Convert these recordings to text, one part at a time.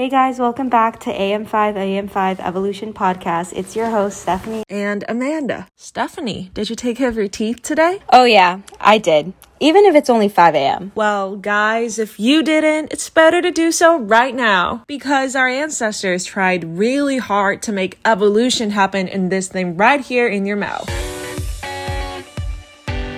Hey guys, welcome back to AM5 AM5 Evolution Podcast. It's your host, Stefanie. And Amanda. Stefanie, did you take care of your teeth today? Oh, yeah, I did. Even if it's only 5 a.m. Well, guys, if you didn't, it's better to do so right now because our ancestors tried really hard to make evolution happen in this thing right here in your mouth.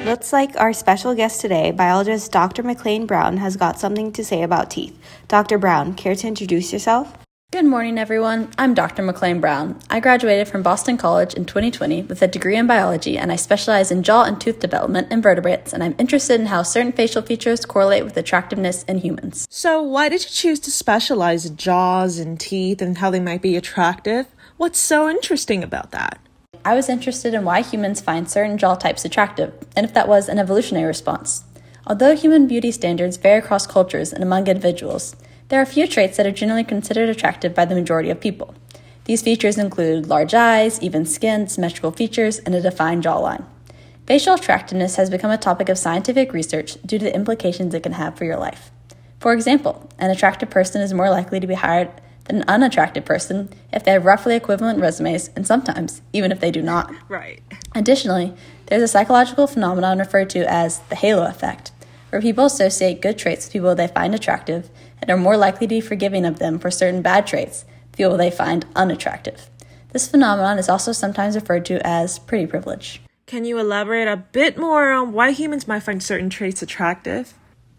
Looks like our special guest today, biologist Dr. McLain Brown, has got something to say about teeth. Dr. Brown, care to introduce yourself? Good morning, everyone. I'm Dr. McLain Brown. I graduated from Boston College in 2020 with a degree in biology, and I specialize in jaw and tooth development in vertebrates, and I'm interested in how certain facial features correlate with attractiveness in humans. So, why did you choose to specialize in jaws and teeth and how they might be attractive? What's so interesting about that? I was interested in why humans find certain jaw types attractive, and if that was an evolutionary response. Although human beauty standards vary across cultures and among individuals, there are a few traits that are generally considered attractive by the majority of people. These features include large eyes, even skin, symmetrical features, and a defined jawline. Facial attractiveness has become a topic of scientific research due to the implications it can have for your life. For example, an attractive person is more likely to be hired than an unattractive person if they have roughly equivalent resumes, and sometimes even if they do not. Right. Additionally, there's a psychological phenomenon referred to as the halo effect, where people associate good traits with people they find attractive and are more likely to be forgiving of them for certain bad traits, people they find unattractive. This phenomenon is also sometimes referred to as pretty privilege. Can you elaborate a bit more on why humans might find certain traits attractive?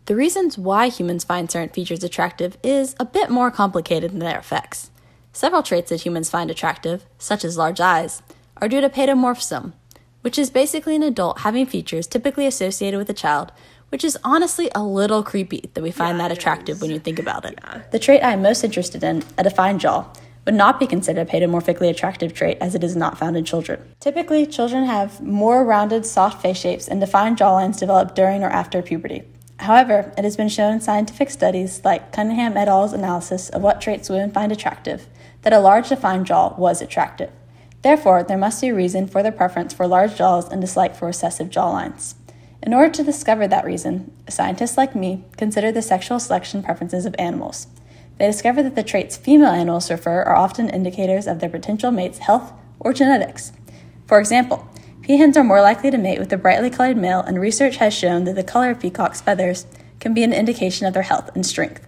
The reasons why humans find certain features attractive is a bit more complicated than their effects. Several traits that humans find attractive, such as large eyes, are due to paedomorphism, which is basically an adult having features typically associated with a child, which is honestly a little creepy that we find Yeah, that attractive when you think about it. Yeah. The trait I am most interested in, a defined jaw, would not be considered a paedomorphically attractive trait as it is not found in children. Typically, children have more rounded, soft face shapes and defined jawlines develop during or after puberty. However, it has been shown in scientific studies like Cunningham et al.'s analysis of what traits women find attractive that a large defined jaw was attractive. Therefore, there must be a reason for their preference for large jaws and dislike for recessive jawlines. In order to discover that reason, scientists like me consider the sexual selection preferences of animals. They discover that the traits female animals prefer are often indicators of their potential mate's health or genetics. For example, peahens are more likely to mate with a brightly colored male, and research has shown that the color of peacock's feathers can be an indication of their health and strength.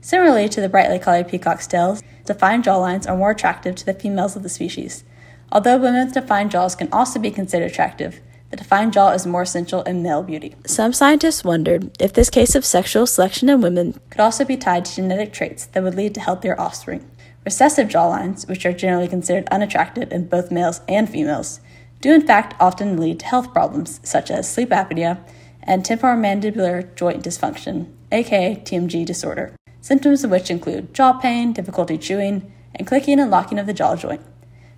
Similarly to the brightly colored peacock's tails, defined jawlines are more attractive to the females of the species. Although women with defined jaws can also be considered attractive, the defined jaw is more essential in male beauty. Some scientists wondered if this case of sexual selection in women could also be tied to genetic traits that would lead to healthier offspring. Recessive jawlines, which are generally considered unattractive in both males and females, do in fact often lead to health problems such as sleep apnea and temporomandibular joint dysfunction, aka TMJ disorder, symptoms of which include jaw pain, difficulty chewing, and clicking and locking of the jaw joint.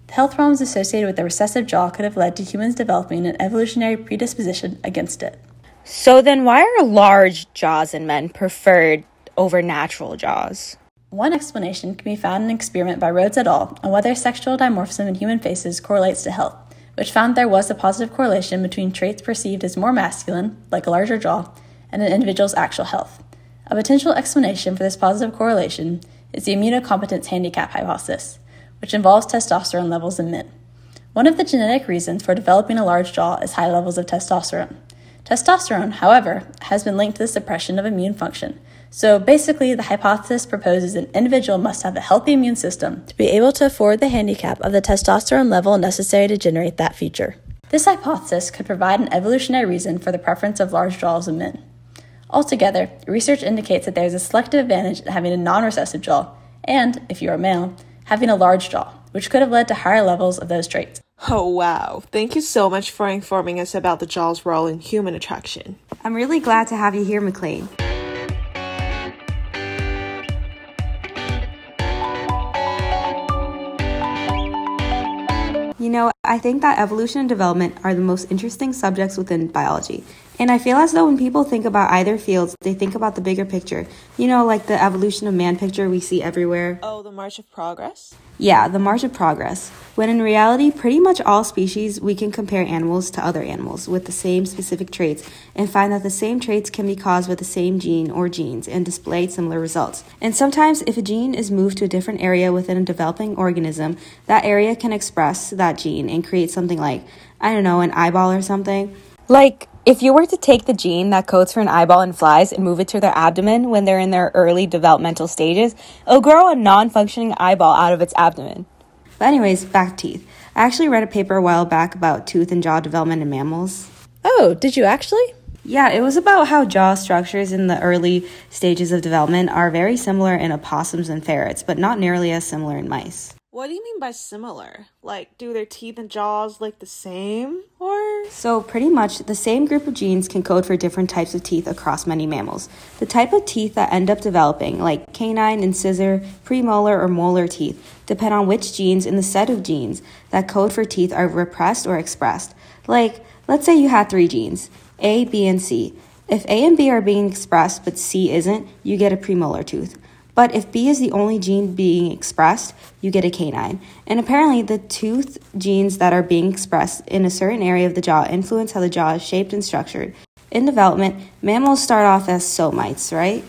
The health problems associated with the recessive jaw could have led to humans developing an evolutionary predisposition against it. So then, why are large jaws in men preferred over natural jaws? One explanation can be found in an experiment by Rhodes et al. on whether sexual dimorphism in human faces correlates to health, which found there was a positive correlation between traits perceived as more masculine, like a larger jaw, and an individual's actual health. A potential explanation for this positive correlation is the immunocompetence handicap hypothesis, which involves testosterone levels in men. One of the genetic reasons for developing a large jaw is high levels of testosterone. Testosterone, however, has been linked to the suppression of immune function. So basically, the hypothesis proposes an individual must have a healthy immune system to be able to afford the handicap of the testosterone level necessary to generate that feature. This hypothesis could provide an evolutionary reason for the preference of large jaws in men. Altogether, research indicates that there is a selective advantage in having a non recessive jaw, and, if you are male, having a large jaw, which could have led to higher levels of those traits. Oh, wow. Thank you so much for informing us about the jaw's role in human attraction. I'm really glad to have you here, McLain. You know, I think that evolution and development are the most interesting subjects within biology And I feel as though when people think about either fields, they think about the bigger picture. You know, like the evolution of man picture we see everywhere. Oh, the March of Progress? Yeah, the march of progress. When in reality, pretty much all species, we can compare animals to other animals with the same specific traits and find that the same traits can be caused with the same gene or genes and display similar results. And sometimes, if a gene is moved to a different area within a developing organism, that area can express that gene and create something like, I don't know, an eyeball or something. Like, if you were to take the gene that codes for an eyeball in flies and move it to their abdomen when they're in their early developmental stages, it'll grow a non functioning eyeball out of its abdomen. But, anyways, back to teeth. I actually read a paper a while back about tooth and jaw development in mammals. Oh, did you actually? Yeah, it was about how jaw structures in the early stages of development are very similar in opossums and ferrets, but not nearly as similar in mice. What do you mean by similar? Like, do their teeth and jaws look the same? Or? So, pretty much the same group of genes can code for different types of teeth across many mammals. The type of teeth that end up developing, like canine, incisor, premolar, or molar teeth, depend on which genes in the set of genes that code for teeth are repressed or expressed. Like, let's say you had three genes A, B, and C. If A and B are being expressed but C isn't, you get a premolar tooth. But if B is the only gene being expressed, you get a canine. And apparently, the tooth genes that are being expressed in a certain area of the jaw influence how the jaw is shaped and structured. In development, mammals start off as somites, right?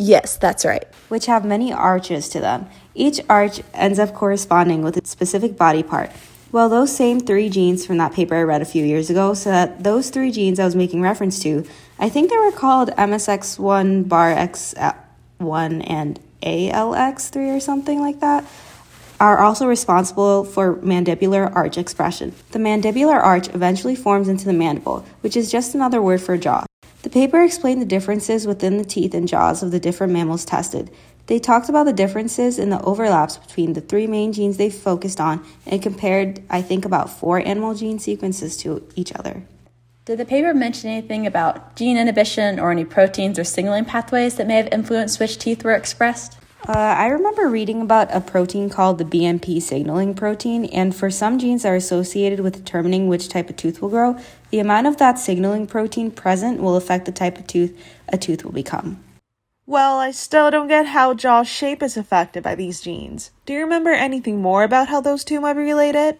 Yes, that's right. Which have many arches to them. Each arch ends up corresponding with a specific body part. Well, those same three genes from that paper I read a few years ago, so that those three genes I was making reference to, I think they were called MSX1 BARX1 uh, and ALX3 or something like that, are also responsible for mandibular arch expression. The mandibular arch eventually forms into the mandible, which is just another word for jaw. The paper explained the differences within the teeth and jaws of the different mammals tested. They talked about the differences in the overlaps between the three main genes they focused on and compared, I think, about four animal gene sequences to each other. Did the paper mention anything about gene inhibition or any proteins or signaling pathways that may have influenced which teeth were expressed? Uh, I remember reading about a protein called the BMP signaling protein, and for some genes that are associated with determining which type of tooth will grow, the amount of that signaling protein present will affect the type of tooth a tooth will become. Well, I still don't get how jaw shape is affected by these genes. Do you remember anything more about how those two might be related?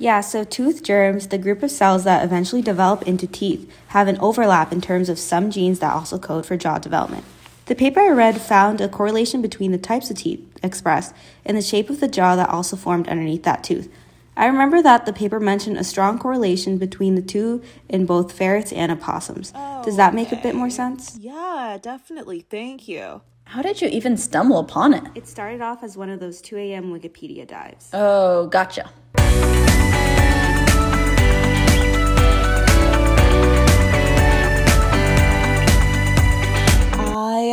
Yeah, so tooth germs, the group of cells that eventually develop into teeth, have an overlap in terms of some genes that also code for jaw development. The paper I read found a correlation between the types of teeth expressed and the shape of the jaw that also formed underneath that tooth. I remember that the paper mentioned a strong correlation between the two in both ferrets and opossums. Oh, Does that make okay. a bit more sense? Yeah, definitely. Thank you. How did you even stumble upon it? It started off as one of those 2 a.m. Wikipedia dives. Oh, gotcha.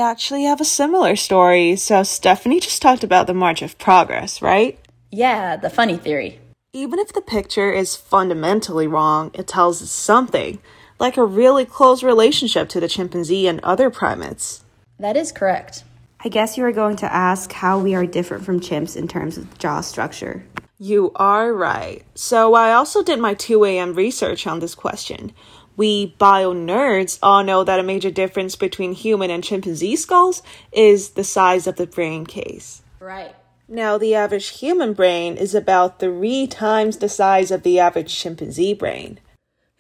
Actually have a similar story. So, Stefanie just talked about the March of Progress, right? Yeah, the funny theory. Even if the picture is fundamentally wrong, it tells us something, like a really close relationship to the chimpanzee and other primates. That is correct. I guess you are going to ask how we are different from chimps in terms of jaw structure. You are right. So, I also did my 2 a.m. research on this question. We bio nerds all know that a major difference between human and chimpanzee skulls is the size of the brain case. Right. Now, the average human brain is about three times the size of the average chimpanzee brain.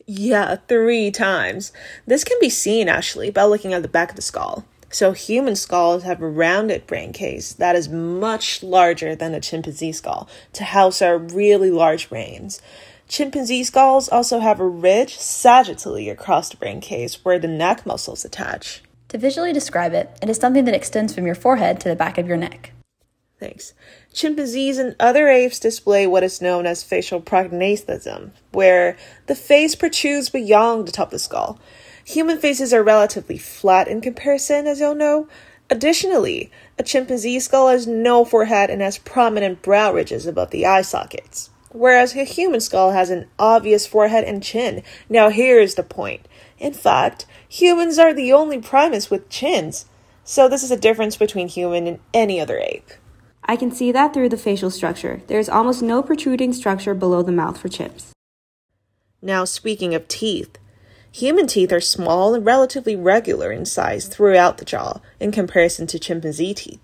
Yeah, three times. This can be seen actually by looking at the back of the skull. So, human skulls have a rounded brain case that is much larger than a chimpanzee skull to house our really large brains. Chimpanzee skulls also have a ridge sagittally across the brain case where the neck muscles attach. To visually describe it, it is something that extends from your forehead to the back of your neck. Thanks. Chimpanzees and other apes display what is known as facial prognathism, where the face protrudes beyond the top of the skull. Human faces are relatively flat in comparison, as you'll know. Additionally, a chimpanzee skull has no forehead and has prominent brow ridges above the eye sockets, whereas a human skull has an obvious forehead and chin. Now, here is the point. In fact, humans are the only primates with chins, so this is a difference between human and any other ape. I can see that through the facial structure. There is almost no protruding structure below the mouth for chimps. Now, speaking of teeth, Human teeth are small and relatively regular in size throughout the jaw in comparison to chimpanzee teeth,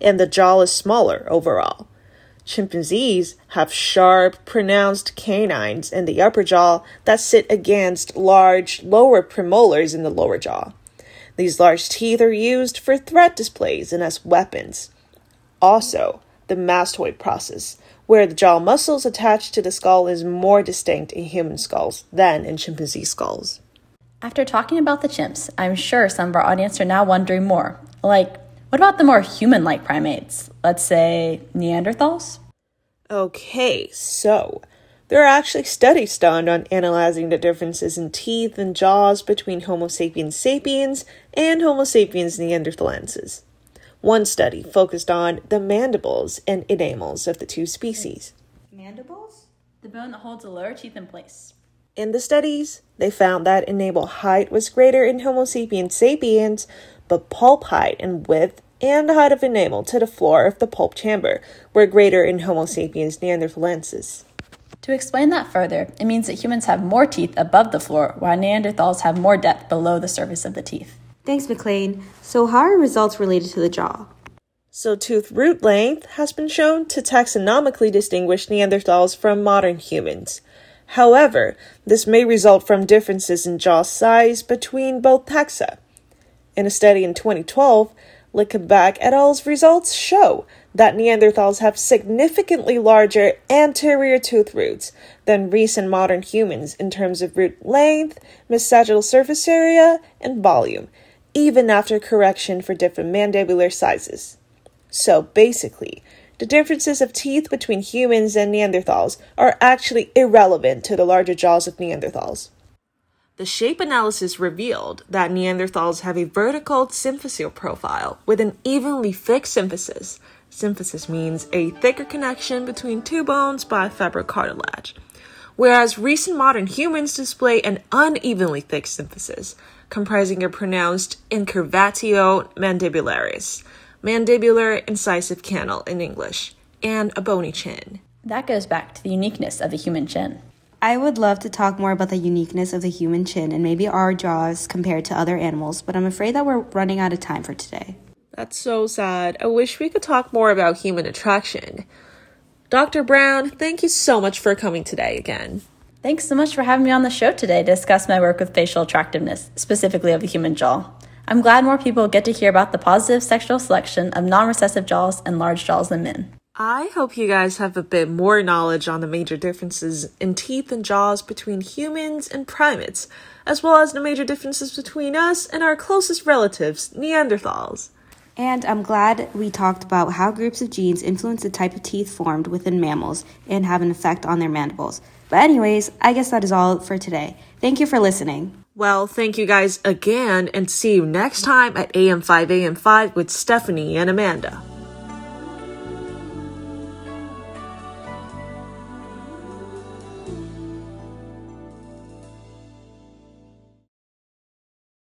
and the jaw is smaller overall. Chimpanzees have sharp, pronounced canines in the upper jaw that sit against large lower premolars in the lower jaw. These large teeth are used for threat displays and as weapons. Also, the mastoid process, where the jaw muscles attached to the skull is more distinct in human skulls than in chimpanzee skulls. After talking about the chimps, I'm sure some of our audience are now wondering more. Like, what about the more human like primates? Let's say Neanderthals? Okay, so there are actually studies done on analyzing the differences in teeth and jaws between Homo sapiens sapiens and Homo sapiens neanderthalensis. One study focused on the mandibles and enamels of the two species. Mandibles? The bone that holds the lower teeth in place. In the studies, they found that enamel height was greater in Homo sapiens sapiens, but pulp height and width and the height of enamel to the floor of the pulp chamber were greater in Homo sapiens neanderthalensis. To explain that further, it means that humans have more teeth above the floor, while Neanderthals have more depth below the surface of the teeth. Thanks, McLain. So, how are results related to the jaw? So, tooth root length has been shown to taxonomically distinguish Neanderthals from modern humans. However, this may result from differences in jaw size between both taxa. In a study in 2012, Lickenback et al.'s results show that Neanderthals have significantly larger anterior tooth roots than recent modern humans in terms of root length, sagittal surface area, and volume, even after correction for different mandibular sizes. So basically, the differences of teeth between humans and Neanderthals are actually irrelevant to the larger jaws of Neanderthals. The shape analysis revealed that Neanderthals have a vertical symphyseal profile with an evenly thick symphysis. Symphysis means a thicker connection between two bones by fibrocartilage, whereas recent modern humans display an unevenly thick symphysis, comprising a pronounced incurvatio mandibularis, mandibular incisive canal in English, and a bony chin. That goes back to the uniqueness of the human chin. I would love to talk more about the uniqueness of the human chin and maybe our jaws compared to other animals, but I'm afraid that we're running out of time for today. That's so sad. I wish we could talk more about human attraction. Dr. Brown, thank you so much for coming today again. Thanks so much for having me on the show today to discuss my work with facial attractiveness, specifically of the human jaw. I'm glad more people get to hear about the positive sexual selection of non recessive jaws and large jaws in men. I hope you guys have a bit more knowledge on the major differences in teeth and jaws between humans and primates, as well as the major differences between us and our closest relatives, Neanderthals. And I'm glad we talked about how groups of genes influence the type of teeth formed within mammals and have an effect on their mandibles. But, anyways, I guess that is all for today. Thank you for listening. Well, thank you guys again, and see you next time at AM5AM5 with Stefanie and Amanda.